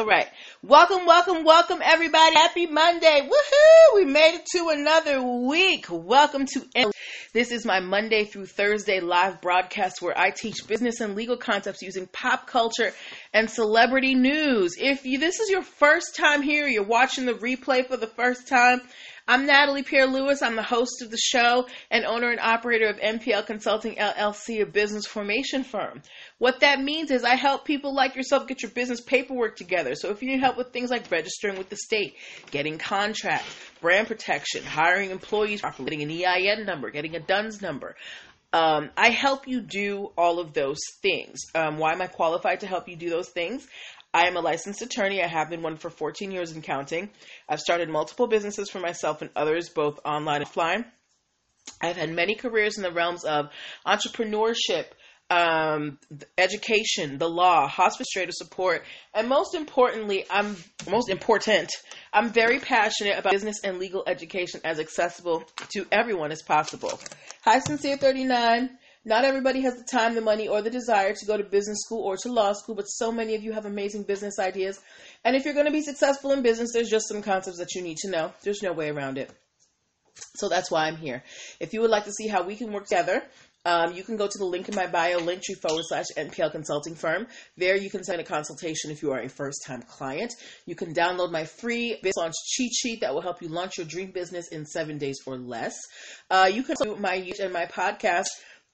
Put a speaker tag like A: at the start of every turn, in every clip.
A: All right. Welcome, welcome, welcome, everybody. Happy Monday. Woohoo! We made it to another week. Welcome to this is my Monday through Thursday live broadcast where I teach business and legal concepts using pop culture and celebrity news. If you, this is your first time here, you're watching the replay for the first time, I'm Natalie Pierre Lewis. I'm the host of the show and owner and operator of NPL Consulting LLC, a business formation firm. What that means is I help people like yourself get your business paperwork together. So if you need help with things like registering with the state, getting contracts, brand protection, hiring employees getting an EIN number, getting a DUNS number, um, I help you do all of those things. Um, why am I qualified to help you do those things? I am a licensed attorney. I have been one for 14 years and counting. I've started multiple businesses for myself and others, both online and offline. I've had many careers in the realms of entrepreneurship, um, education, the law, hospice support, and most importantly, I'm most important. I'm very passionate about business and legal education as accessible to everyone as possible. Hi, Sincere 39. Not everybody has the time, the money, or the desire to go to business school or to law school, but so many of you have amazing business ideas. And if you're going to be successful in business, there's just some concepts that you need to know. There's no way around it. So that's why I'm here. If you would like to see how we can work together, um, you can go to the link in my bio, linktree forward slash NPL consulting firm. There you can send a consultation if you are a first time client. You can download my free business launch cheat sheet that will help you launch your dream business in seven days or less. Uh, you can do my YouTube and my podcast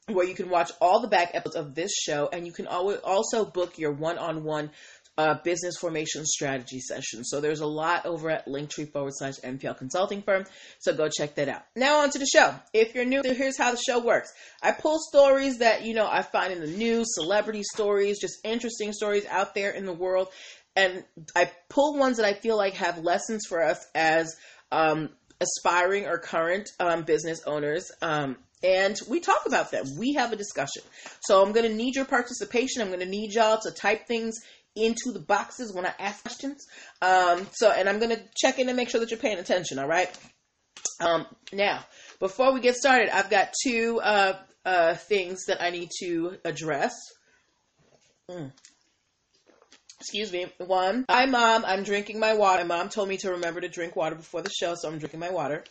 A: where you can watch all the back episodes of this show, and you can also book your one-on-one uh, business formation strategy session. So there's a lot over at Linktree forward slash NPL consulting firm. So go check that out. Now on to the show. If you're new, here's how the show works. I pull stories that, you know, I find in the news, celebrity stories, just interesting stories out there in the world. And I pull ones that I feel like have lessons for us as um, aspiring or current um, business owners. Um, and we talk about them. We have a discussion. So I'm going to need your participation. I'm going to need y'all to type things into the boxes when I ask questions. Um, so, and I'm going to check in and make sure that you're paying attention. All right. Um, now, before we get started, I've got two uh, uh, things that I need to address. Mm. Excuse me. One, hi mom. I'm drinking my water. My mom told me to remember to drink water before the show, so I'm drinking my water.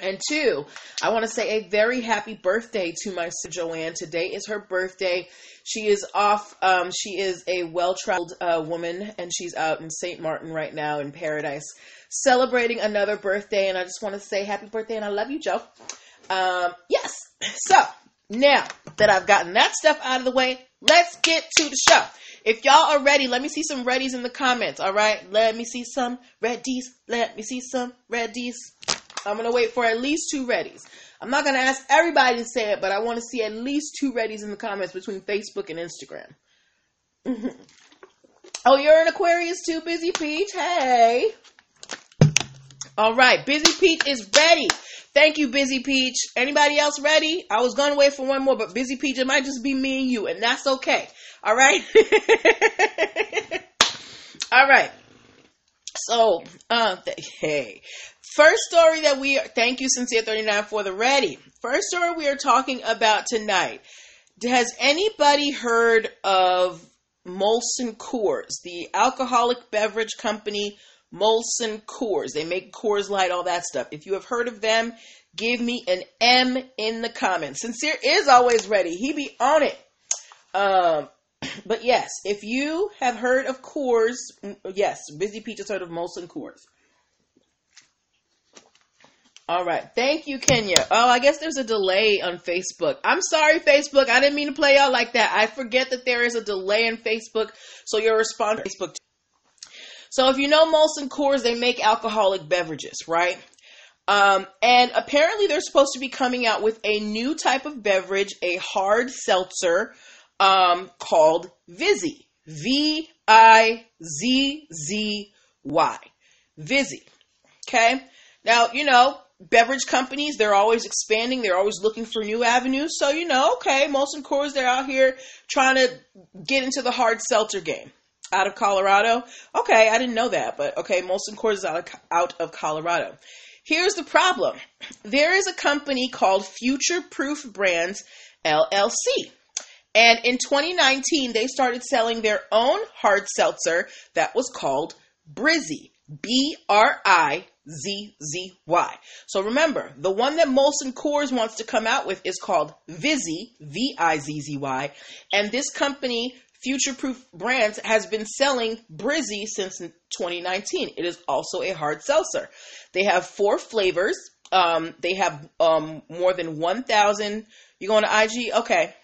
A: And two, I want to say a very happy birthday to my sister Joanne. Today is her birthday. She is off. Um, she is a well traveled uh, woman, and she's out in St. Martin right now in paradise, celebrating another birthday. And I just want to say happy birthday, and I love you, Joe. Um, yes. So now that I've gotten that stuff out of the way, let's get to the show. If y'all are ready, let me see some readies in the comments. All right, let me see some readies. Let me see some readies. I'm going to wait for at least two readies. I'm not going to ask everybody to say it, but I want to see at least two readies in the comments between Facebook and Instagram. oh, you're an Aquarius too, Busy Peach? Hey. All right, Busy Peach is ready. Thank you, Busy Peach. Anybody else ready? I was going to wait for one more, but Busy Peach, it might just be me and you, and that's okay. All right? All right. So, uh, th- hey, First story that we are, thank you, Sincere39 for the ready. First story we are talking about tonight. Has anybody heard of Molson Coors, the alcoholic beverage company Molson Coors? They make Coors Light, all that stuff. If you have heard of them, give me an M in the comments. Sincere is always ready. He be on it. Um, but yes, if you have heard of Coors, yes, Busy Peach has heard of Molson Coors. All right. Thank you, Kenya. Oh, I guess there's a delay on Facebook. I'm sorry, Facebook. I didn't mean to play out like that. I forget that there is a delay in Facebook, so your response Facebook. So if you know Molson Coors, they make alcoholic beverages, right? Um, and apparently they're supposed to be coming out with a new type of beverage, a hard seltzer, um, called Vizzy. V I Z Z Y. Vizzy. Okay. Now, you know, beverage companies, they're always expanding. They're always looking for new avenues. So, you know, okay, Molson Coors, they're out here trying to get into the hard seltzer game. Out of Colorado? Okay, I didn't know that, but okay, Molson Coors is out of, out of Colorado. Here's the problem. There is a company called Future Proof Brands LLC. And in 2019, they started selling their own hard seltzer that was called Brizzy. B R I Z Z Y. So remember, the one that Molson Coors wants to come out with is called Vizzy, V I Z Z Y. And this company, Future Proof Brands, has been selling Brizzy since 2019. It is also a hard seltzer. They have four flavors. Um, they have um, more than 1,000. You going to IG? Okay.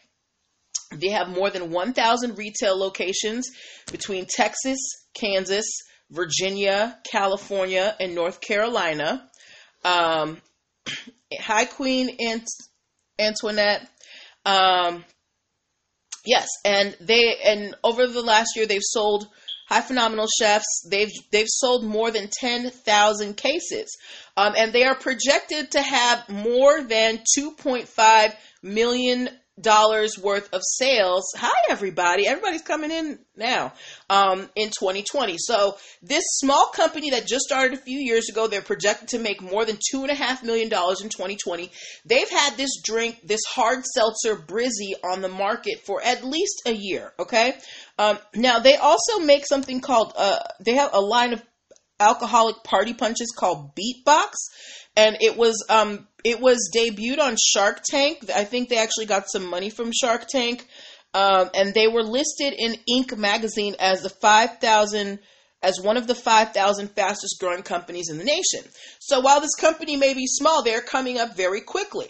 A: They have more than 1,000 retail locations between Texas, Kansas, Virginia, California, and North Carolina. Um, Queen Ant- Antoinette. Um, yes, and they and over the last year they've sold High Phenomenal Chefs. They've they've sold more than ten thousand cases, um, and they are projected to have more than two point five million dollars worth of sales. Hi, everybody. Everybody's coming in now um, in 2020. So this small company that just started a few years ago, they're projected to make more than two and a half million dollars in 2020. They've had this drink, this hard seltzer Brizzy, on the market for at least a year. Okay. Um, now they also make something called. Uh, they have a line of alcoholic party punches called Beatbox, and it was um it was debuted on Shark Tank. I think they actually got some money from Shark Tank, um, and they were listed in Inc. magazine as the five thousand as one of the 5,000 fastest growing companies in the nation. So while this company may be small, they're coming up very quickly.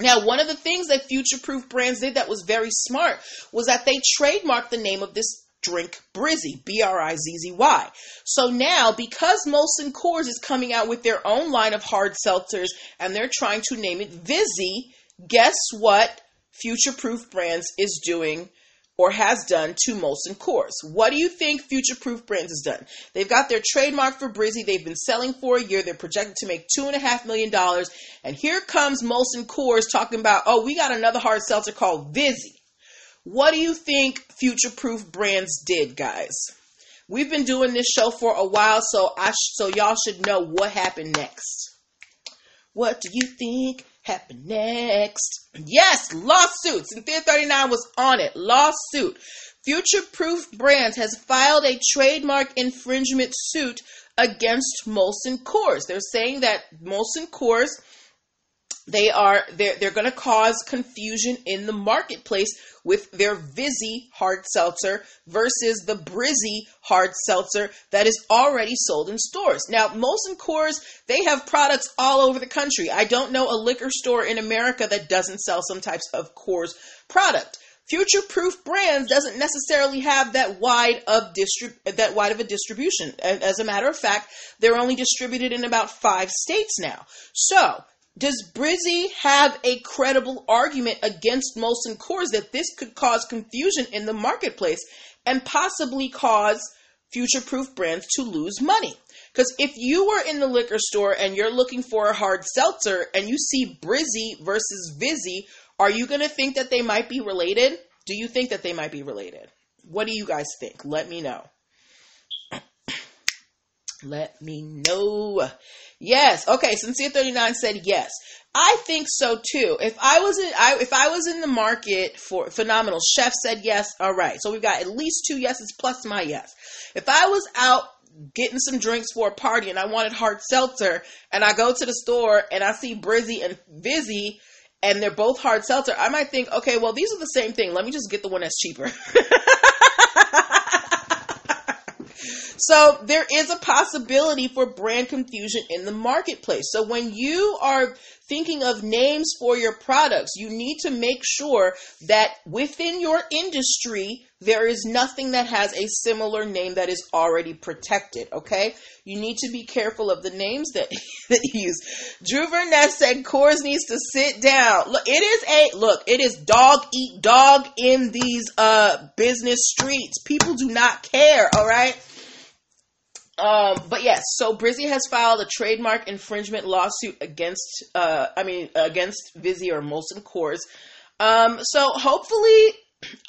A: Now, one of the things that Future Proof Brands did that was very smart was that they trademarked the name of this drink Brizzy, B R I Z Z Y. So now, because Molson Coors is coming out with their own line of hard seltzers and they're trying to name it Vizzy, guess what Future Proof Brands is doing or has done to Molson Coors. What do you think Future Proof Brands has done? They've got their trademark for Brizzy. They've been selling for a year. They're projected to make two and a half million dollars. And here comes Molson Coors talking about, oh, we got another hard seltzer called Vizzy. What do you think Future Proof Brands did, guys? We've been doing this show for a while, so I sh- so y'all should know what happened next. What do you think happened next? Yes, lawsuits. And 39 was on it. Lawsuit. Future Proof Brands has filed a trademark infringement suit against Molson Coors. They're saying that Molson Coors they are they're, they're going to cause confusion in the marketplace with their Vizzy hard seltzer versus the Brizzy hard seltzer that is already sold in stores. Now, Molson Coors, they have products all over the country. I don't know a liquor store in America that doesn't sell some types of Coors product. Future Proof Brands doesn't necessarily have that wide of distrib- that wide of a distribution. As a matter of fact, they're only distributed in about 5 states now. So, does Brizzy have a credible argument against Molson Coors that this could cause confusion in the marketplace and possibly cause future proof brands to lose money? Because if you were in the liquor store and you're looking for a hard seltzer and you see Brizzy versus Vizzy, are you going to think that they might be related? Do you think that they might be related? What do you guys think? Let me know. Let me know. Yes. Okay. Sincere 39 said yes. I think so too. If I was in, I, if I was in the market for phenomenal, chef said yes. All right. So we've got at least two yeses plus my yes. If I was out getting some drinks for a party and I wanted hard seltzer and I go to the store and I see Brizzy and Vizzy and they're both hard seltzer, I might think, okay, well, these are the same thing. Let me just get the one that's cheaper. So there is a possibility for brand confusion in the marketplace. So when you are thinking of names for your products, you need to make sure that within your industry, there is nothing that has a similar name that is already protected. Okay, you need to be careful of the names that that you use. Drew Burnett said Coors needs to sit down. Look, it is a look. It is dog eat dog in these uh business streets. People do not care. All right. Um, but yes, so Brizzy has filed a trademark infringement lawsuit against, uh, I mean, against Vizzy or Molson Coors. Um, so hopefully,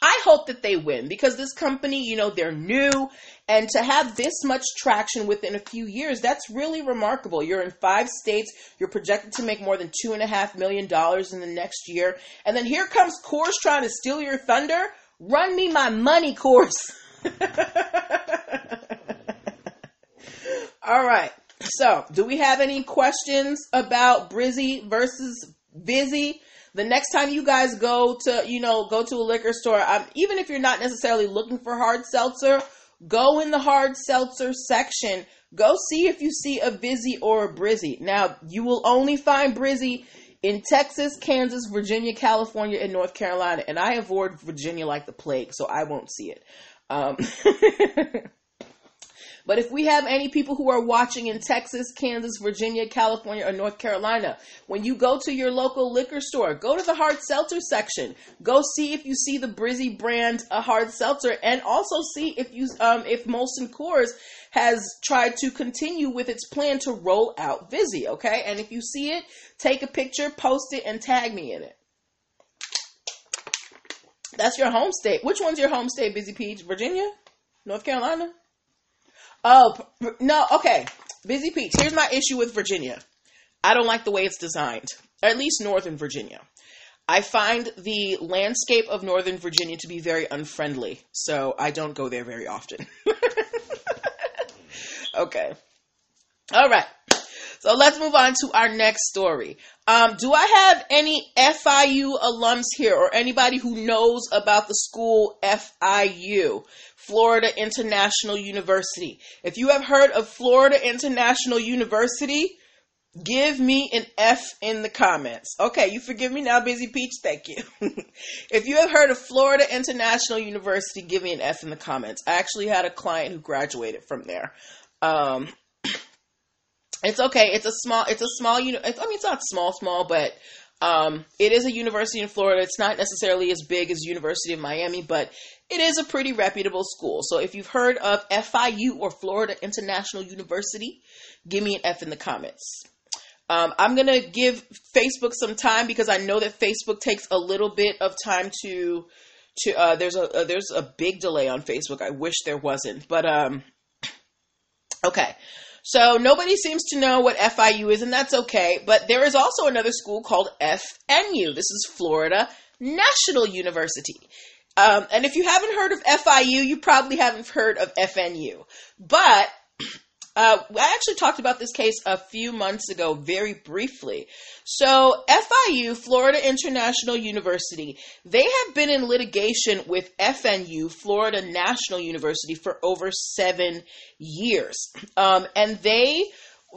A: I hope that they win because this company, you know, they're new and to have this much traction within a few years, that's really remarkable. You're in five states. You're projected to make more than two and a half million dollars in the next year. And then here comes Coors trying to steal your thunder. Run me my money, Coors. All right. So, do we have any questions about Brizzy versus Vizzy? The next time you guys go to, you know, go to a liquor store, um, even if you're not necessarily looking for hard seltzer, go in the hard seltzer section. Go see if you see a Vizzy or a Brizzy. Now, you will only find Brizzy in Texas, Kansas, Virginia, California, and North Carolina. And I avoid Virginia like the plague, so I won't see it. Um, But if we have any people who are watching in Texas, Kansas, Virginia, California, or North Carolina, when you go to your local liquor store, go to the hard seltzer section. Go see if you see the Brizzy brand a hard seltzer, and also see if you um, if Molson Coors has tried to continue with its plan to roll out Vizzy. Okay, and if you see it, take a picture, post it, and tag me in it. That's your home state. Which one's your home state, Busy Peach? Virginia? North Carolina? Oh, no, okay. Busy Peach. Here's my issue with Virginia. I don't like the way it's designed, at least Northern Virginia. I find the landscape of Northern Virginia to be very unfriendly, so I don't go there very often. okay. All right. So let's move on to our next story. Um, do I have any FIU alums here or anybody who knows about the school FIU? Florida International University. If you have heard of Florida International University, give me an F in the comments. Okay, you forgive me now, Busy Peach. Thank you. if you have heard of Florida International University, give me an F in the comments. I actually had a client who graduated from there. Um, it's okay. It's a small. It's a small. You know, I mean, it's not small, small, but um, it is a university in Florida. It's not necessarily as big as University of Miami, but it is a pretty reputable school. So if you've heard of FIU or Florida International University, give me an F in the comments. Um, I'm gonna give Facebook some time because I know that Facebook takes a little bit of time to to. Uh, there's a uh, there's a big delay on Facebook. I wish there wasn't, but um, okay. So nobody seems to know what FIU is, and that's okay. But there is also another school called FNU. This is Florida National University. Um, and if you haven't heard of FIU, you probably haven't heard of FNU. But uh, I actually talked about this case a few months ago, very briefly. So, FIU, Florida International University, they have been in litigation with FNU, Florida National University, for over seven years. Um, and they,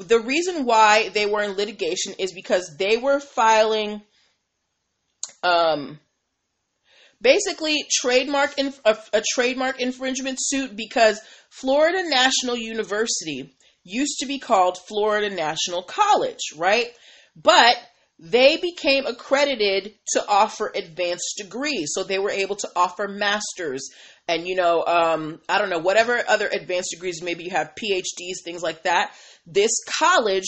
A: the reason why they were in litigation is because they were filing. Um, basically trademark inf- a, a trademark infringement suit because Florida National University used to be called Florida National College, right? But they became accredited to offer advanced degrees. So they were able to offer masters and, you know, um, I don't know, whatever other advanced degrees, maybe you have PhDs, things like that. This college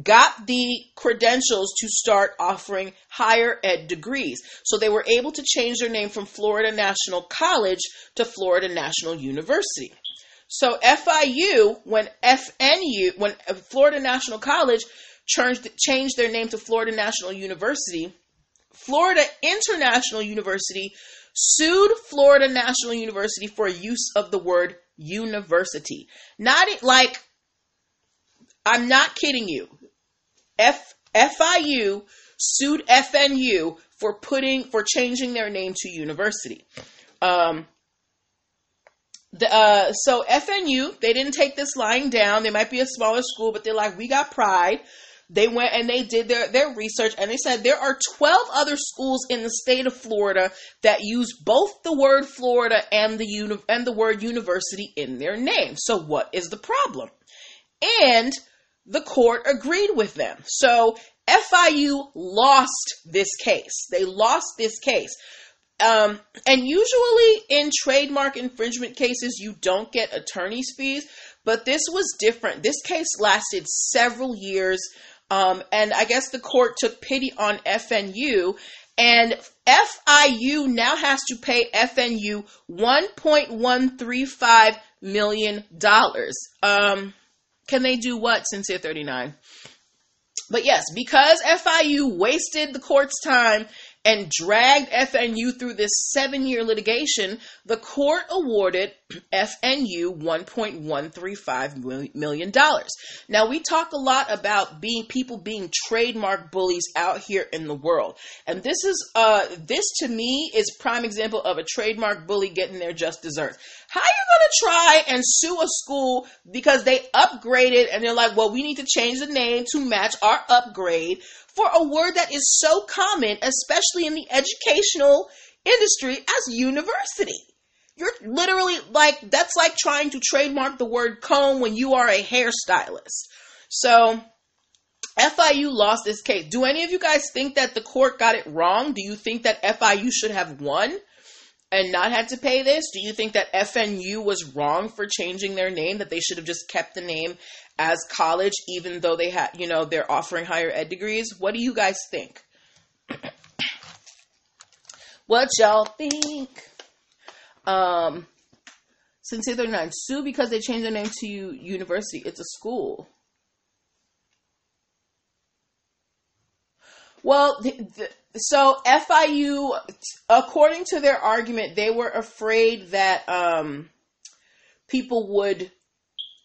A: got the credentials to start offering higher ed degrees. So they were able to change their name from Florida National College to Florida National University. So FIU, when FNU, when Florida National College changed, changed their name to Florida National University, Florida International University sued Florida National University for use of the word university. Not like, I'm not kidding you. F, FIU sued FNU for putting for changing their name to university. Um, the, uh, so FNU they didn't take this lying down. They might be a smaller school, but they're like we got pride. They went and they did their, their research and they said there are 12 other schools in the state of Florida that use both the word Florida and the uni- and the word university in their name. So what is the problem? And the court agreed with them. So FIU lost this case. They lost this case. Um, and usually in trademark infringement cases, you don't get attorney's fees, but this was different. This case lasted several years. Um, and I guess the court took pity on FNU And FIU now has to pay FNU $1.135 million. Um, can they do what, Sincere 39? But yes, because FIU wasted the court's time and dragged FNU through this seven year litigation, the court awarded FNU $1.135 million. Now, we talk a lot about being people being trademark bullies out here in the world. And this is, uh, this to me is prime example of a trademark bully getting their just desserts. How are you going to try and sue a school because they upgraded and they're like, well, we need to change the name to match our upgrade for a word that is so common, especially in the educational industry as university. You're literally like, that's like trying to trademark the word comb when you are a hairstylist. So, FIU lost this case. Do any of you guys think that the court got it wrong? Do you think that FIU should have won and not had to pay this? Do you think that FNU was wrong for changing their name, that they should have just kept the name as college, even though they had, you know, they're offering higher ed degrees. What do you guys think? what y'all think? Um, Sincere 39, sue because they changed their name to university. It's a school. Well, the, the, so FIU, according to their argument, they were afraid that um, people would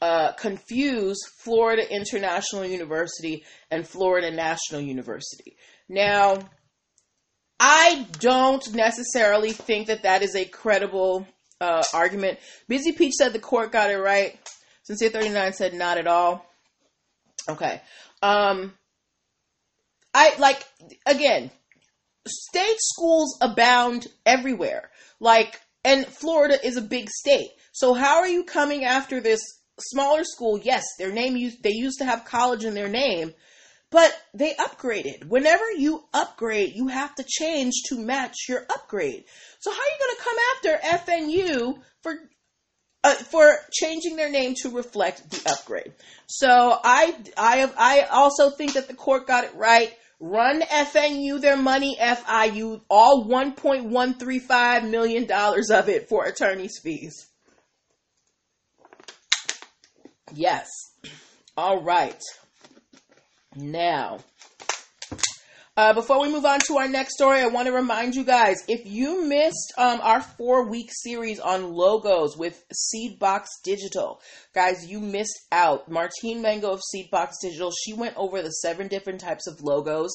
A: uh, confuse Florida International University and Florida National University. Now, I don't necessarily think that that is a credible uh, argument. Busy Peach said the court got it right. Sincere 39 said not at all. Okay. Um, I like, again, state schools abound everywhere. Like, and Florida is a big state. So how are you coming after this smaller school, yes, their name they used to have college in their name, but they upgraded. Whenever you upgrade, you have to change to match your upgrade. So how are you going to come after FNU for uh, for changing their name to reflect the upgrade? So I I have, I also think that the court got it right. Run FNU their money, FIU all 1.135 million dollars of it for attorney's fees. Yes. All right. Now, uh, before we move on to our next story, I want to remind you guys if you missed um, our four week series on logos with Seedbox Digital, guys, you missed out. Martine Mango of Seedbox Digital, she went over the seven different types of logos,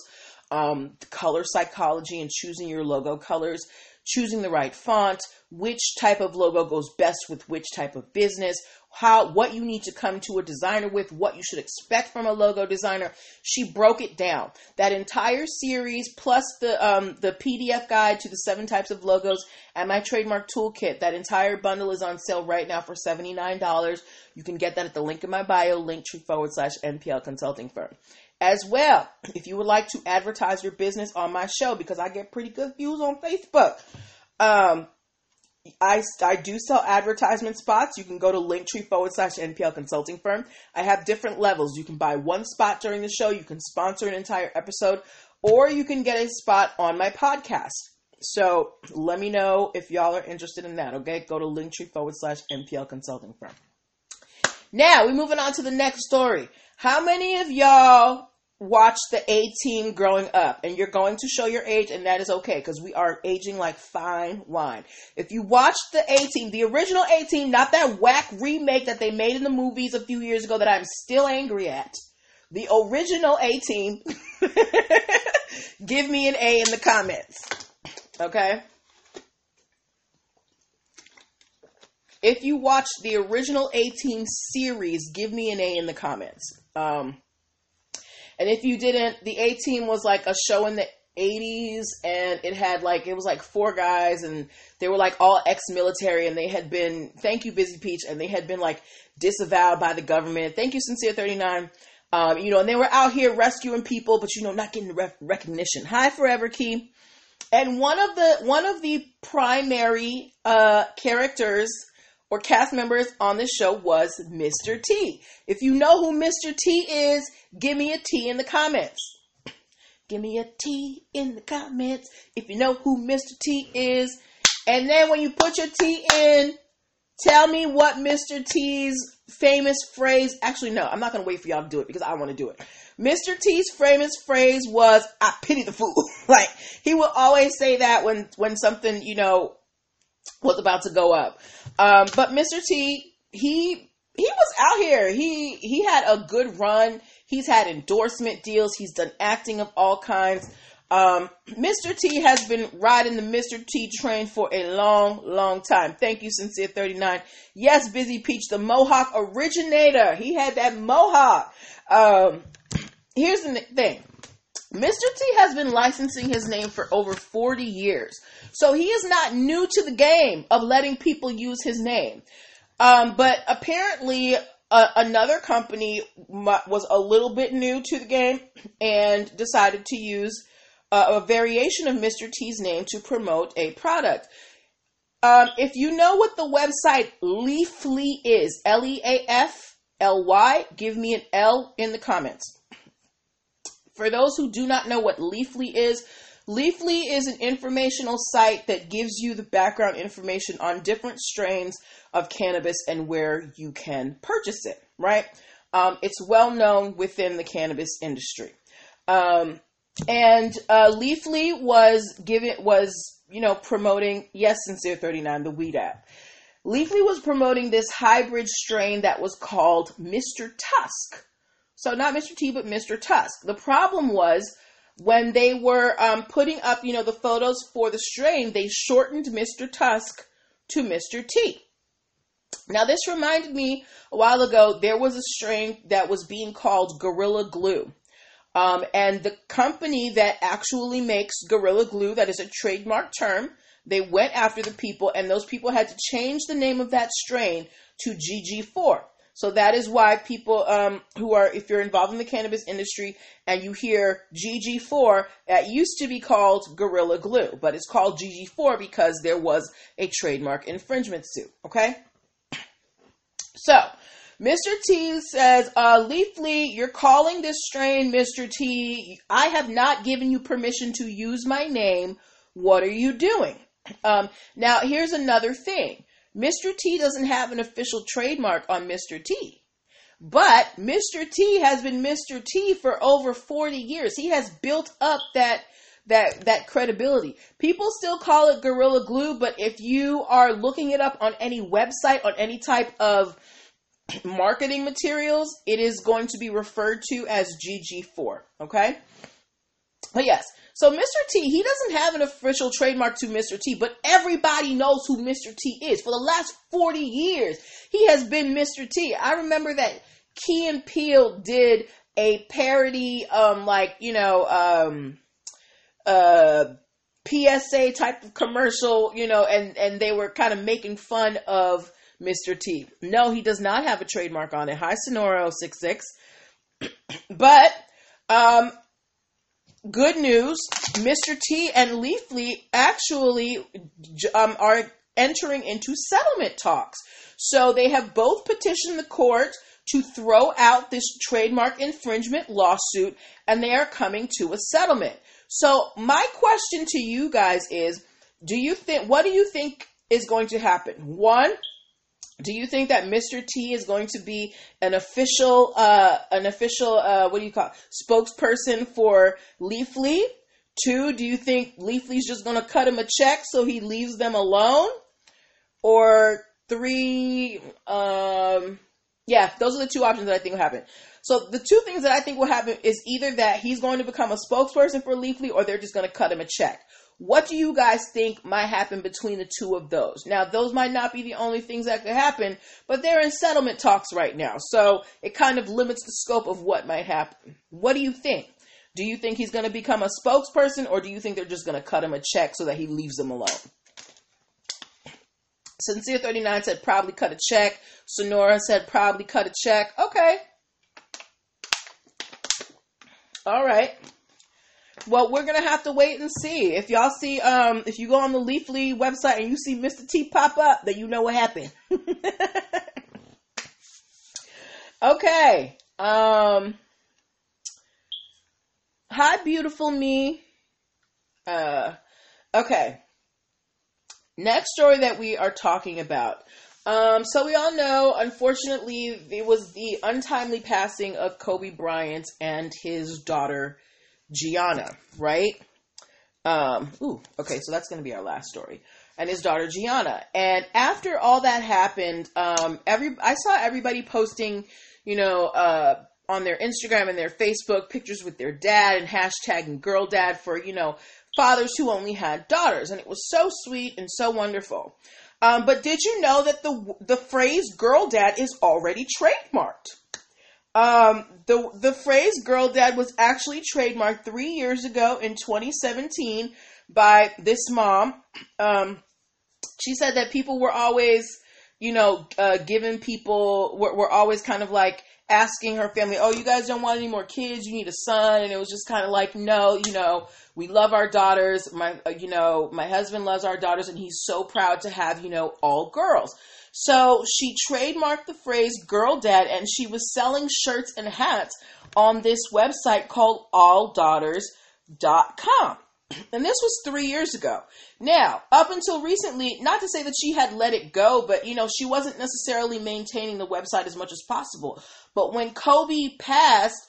A: um, color psychology, and choosing your logo colors choosing the right font, which type of logo goes best with which type of business, how what you need to come to a designer with, what you should expect from a logo designer. She broke it down. That entire series plus the um, the PDF guide to the seven types of logos and my trademark toolkit. That entire bundle is on sale right now for seventy nine dollars. You can get that at the link in my bio, linktree forward slash NPL consulting firm. As well, if you would like to advertise your business on my show, because I get pretty good views on Facebook, um, I, I do sell advertisement spots. You can go to linktree forward slash NPL consulting firm. I have different levels. You can buy one spot during the show, you can sponsor an entire episode, or you can get a spot on my podcast. So let me know if y'all are interested in that, okay? Go to linktree forward slash NPL consulting firm. Now, we're moving on to the next story. How many of y'all watch the A team growing up and you're going to show your age and that is okay because we are aging like fine wine. If you watch the A team, the original A team, not that whack remake that they made in the movies a few years ago that I'm still angry at. The original A team, give me an A in the comments. Okay? If you watched the original A team series, give me an A in the comments. Um, and if you didn't, the A Team was like a show in the 80s and it had like it was like four guys and they were like all ex-military and they had been thank you busy peach and they had been like disavowed by the government. Thank you sincere 39 um, you know and they were out here rescuing people but you know not getting rec- recognition. Hi forever key. And one of the one of the primary uh, characters or cast members on the show was Mr. T. If you know who Mr. T is, give me a T in the comments. Give me a T in the comments if you know who Mr. T is. And then when you put your T in, tell me what Mr. T's famous phrase. Actually, no, I'm not going to wait for y'all to do it because I want to do it. Mr. T's famous phrase was, I pity the fool. like, he would always say that when, when something, you know, was about to go up. Um, but Mr. T, he, he was out here. He, he had a good run. He's had endorsement deals. He's done acting of all kinds. Um, Mr. T has been riding the Mr. T train for a long, long time. Thank you, Sincere39. Yes, Busy Peach, the Mohawk originator. He had that Mohawk. Um, here's the thing. Mr. T has been licensing his name for over 40 years. So he is not new to the game of letting people use his name. Um, but apparently, uh, another company was a little bit new to the game and decided to use uh, a variation of Mr. T's name to promote a product. Um, if you know what the website Leafly is, L E A F L Y, give me an L in the comments. For those who do not know what Leafly is, Leafly is an informational site that gives you the background information on different strains of cannabis and where you can purchase it, right? Um, it's well known within the cannabis industry. Um, and uh, Leafly was given was you know promoting yes sincere 39 the weed app leafly was promoting this hybrid strain that was called mr tusk so not Mr. T, but Mr. Tusk. The problem was when they were um, putting up, you know, the photos for the strain, they shortened Mr. Tusk to Mr. T. Now, this reminded me a while ago, there was a strain that was being called Gorilla Glue. Um, and the company that actually makes Gorilla Glue, that is a trademark term, they went after the people, and those people had to change the name of that strain to GG4. So that is why people um, who are, if you're involved in the cannabis industry and you hear GG4, that used to be called Gorilla Glue, but it's called GG4 because there was a trademark infringement suit. Okay? So, Mr. T says, uh, Leafly, you're calling this strain Mr. T. I have not given you permission to use my name. What are you doing? Um, now, here's another thing. Mr. T doesn't have an official trademark on Mr. T. But Mr. T has been Mr. T for over 40 years. He has built up that that that credibility. People still call it Gorilla Glue, but if you are looking it up on any website, on any type of marketing materials, it is going to be referred to as GG4. Okay? But yes, so Mr. T, he doesn't have an official trademark to Mr. T, but everybody knows who Mr. T is. For the last 40 years, he has been Mr. T. I remember that Key and Peele did a parody, um, like, you know, um, uh, PSA type of commercial, you know, and, and they were kind of making fun of Mr. T. No, he does not have a trademark on it. Hi, Sonora 66. but, um, good news Mr. T and Leafly actually um, are entering into settlement talks. So they have both petitioned the court to throw out this trademark infringement lawsuit and they are coming to a settlement. So my question to you guys is do you think what do you think is going to happen? One, do you think that Mr. T is going to be an official, uh, an official, uh, what do you call it, spokesperson for Leafly? Two, do you think Leafly's just going to cut him a check so he leaves them alone? Or three, um, yeah, those are the two options that I think will happen. So the two things that I think will happen is either that he's going to become a spokesperson for Leafly or they're just going to cut him a check. What do you guys think might happen between the two of those? Now, those might not be the only things that could happen, but they're in settlement talks right now. So it kind of limits the scope of what might happen. What do you think? Do you think he's going to become a spokesperson or do you think they're just going to cut him a check so that he leaves them alone? Sincere 39 said probably cut a check. Sonora said probably cut a check. Okay. All right. Well, we're gonna have to wait and see. If y'all see, um, if you go on the Leafly website and you see Mr. T pop up, then you know what happened. okay. Um. hi, beautiful me. Uh, okay. Next story that we are talking about. Um, so we all know, unfortunately, it was the untimely passing of Kobe Bryant and his daughter Gianna, right? Um, ooh, okay, so that's going to be our last story. And his daughter Gianna. And after all that happened, um, every I saw everybody posting, you know, uh, on their Instagram and their Facebook pictures with their dad and hashtagging girl dad for, you know, fathers who only had daughters. And it was so sweet and so wonderful. Um, but did you know that the the phrase "girl dad" is already trademarked? Um, the the phrase "girl dad" was actually trademarked three years ago in 2017 by this mom. Um, she said that people were always, you know, uh, giving people were, were always kind of like asking her family, "Oh, you guys don't want any more kids? You need a son?" And it was just kind of like, "No, you know, we love our daughters. My, uh, you know, my husband loves our daughters, and he's so proud to have, you know, all girls." So she trademarked the phrase "girl dad," and she was selling shirts and hats on this website called AllDaughters.com. And this was three years ago. Now, up until recently, not to say that she had let it go, but you know, she wasn't necessarily maintaining the website as much as possible. But when Kobe passed,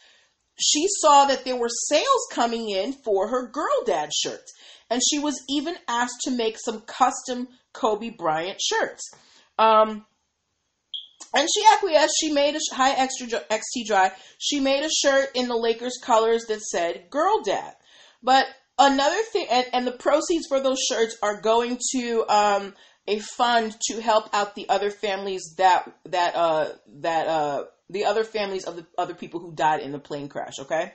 A: she saw that there were sales coming in for her girl dad shirts. And she was even asked to make some custom Kobe Bryant shirts. Um, and she acquiesced. She made a high extra XT dry. She made a shirt in the Lakers colors that said "Girl Dad." But another thing, and, and the proceeds for those shirts are going to um, a fund to help out the other families that that uh, that uh, the other families of the other people who died in the plane crash. Okay,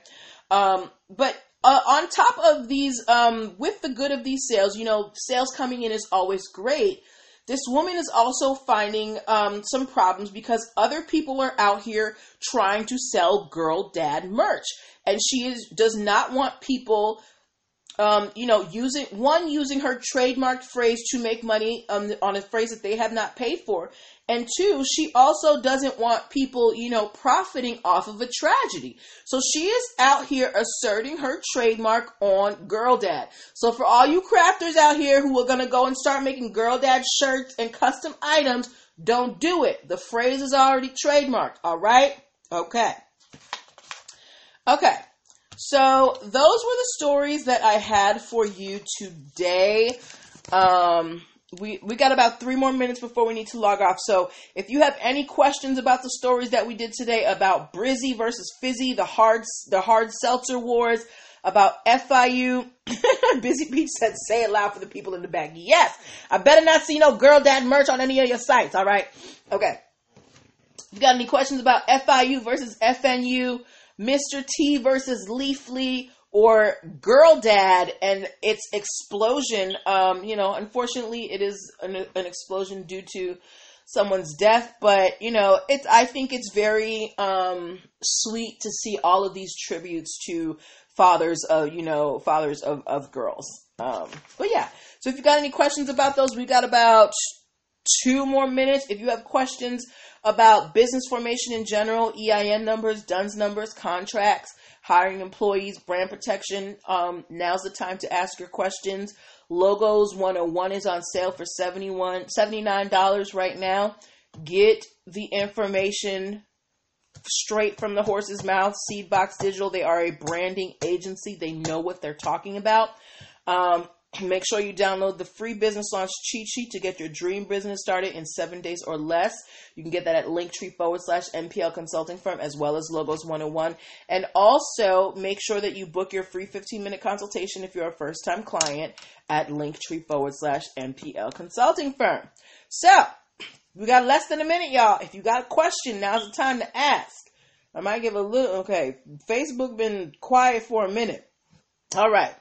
A: um, but uh, on top of these, um, with the good of these sales, you know, sales coming in is always great. This woman is also finding um, some problems because other people are out here trying to sell girl dad merch, and she is does not want people um, you know, using one using her trademarked phrase to make money um, on a phrase that they have not paid for, and two, she also doesn't want people, you know, profiting off of a tragedy. So she is out here asserting her trademark on Girl Dad. So for all you crafters out here who are gonna go and start making Girl Dad shirts and custom items, don't do it. The phrase is already trademarked. All right? Okay. Okay. So those were the stories that I had for you today. Um, we we got about three more minutes before we need to log off. So if you have any questions about the stories that we did today about Brizzy versus Vizzy, the hard the hard seltzer wars, about FIU, Busy Peach said, "Say it loud for the people in the back." Yes, I better not see no girl dad merch on any of your sites. All right, okay. If you got any questions about FIU versus FNU? Mr. T versus Leafly or Girl Dad and its explosion. Um, you know, unfortunately, it is an, an, explosion due to someone's death, but you know, it's. I think it's very um, sweet to see all of these tributes to fathers of you know fathers of of girls. Um, but yeah, so if you got any questions about those, we've got about two more minutes. If you have questions about business formation in general, EIN numbers, DUNS numbers, contracts, hiring employees, brand protection. Um, now's the time to ask your questions. Logos 101 is on sale for 71 $79 right now. Get the information straight from the horse's mouth. Seedbox Digital, they are a branding agency. They know what they're talking about. Um, Make sure you download the free business launch cheat sheet to get your dream business started in seven days or less. You can get that at linktree forward slash NPL consulting firm as well as Logos 101. And also make sure that you book your free 15 minute consultation if you're a first time client at linktree forward slash NPL consulting firm. So we got less than a minute, y'all. If you got a question, now's the time to ask. I might give a little, okay, Facebook been quiet for a minute. All right.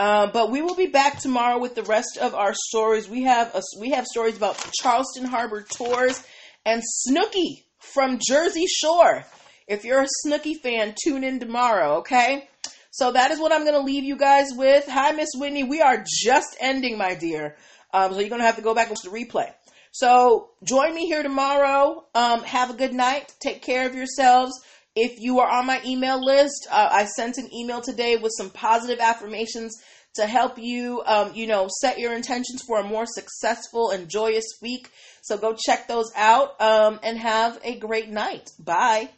A: Um, but we will be back tomorrow with the rest of our stories. We have a, we have stories about Charleston Harbor tours and Snooki from Jersey Shore. If you're a Snooki fan, tune in tomorrow, okay? So that is what I'm going to leave you guys with. Hi, Miss Whitney. We are just ending, my dear. Um, so you're going to have to go back and watch the replay. So join me here tomorrow. Um, have a good night. Take care of yourselves if you are on my email list, uh, I sent an email today with some positive affirmations to help you, um, you know, set your intentions for a more successful and joyous week. So go check those out um, and have a great night. Bye.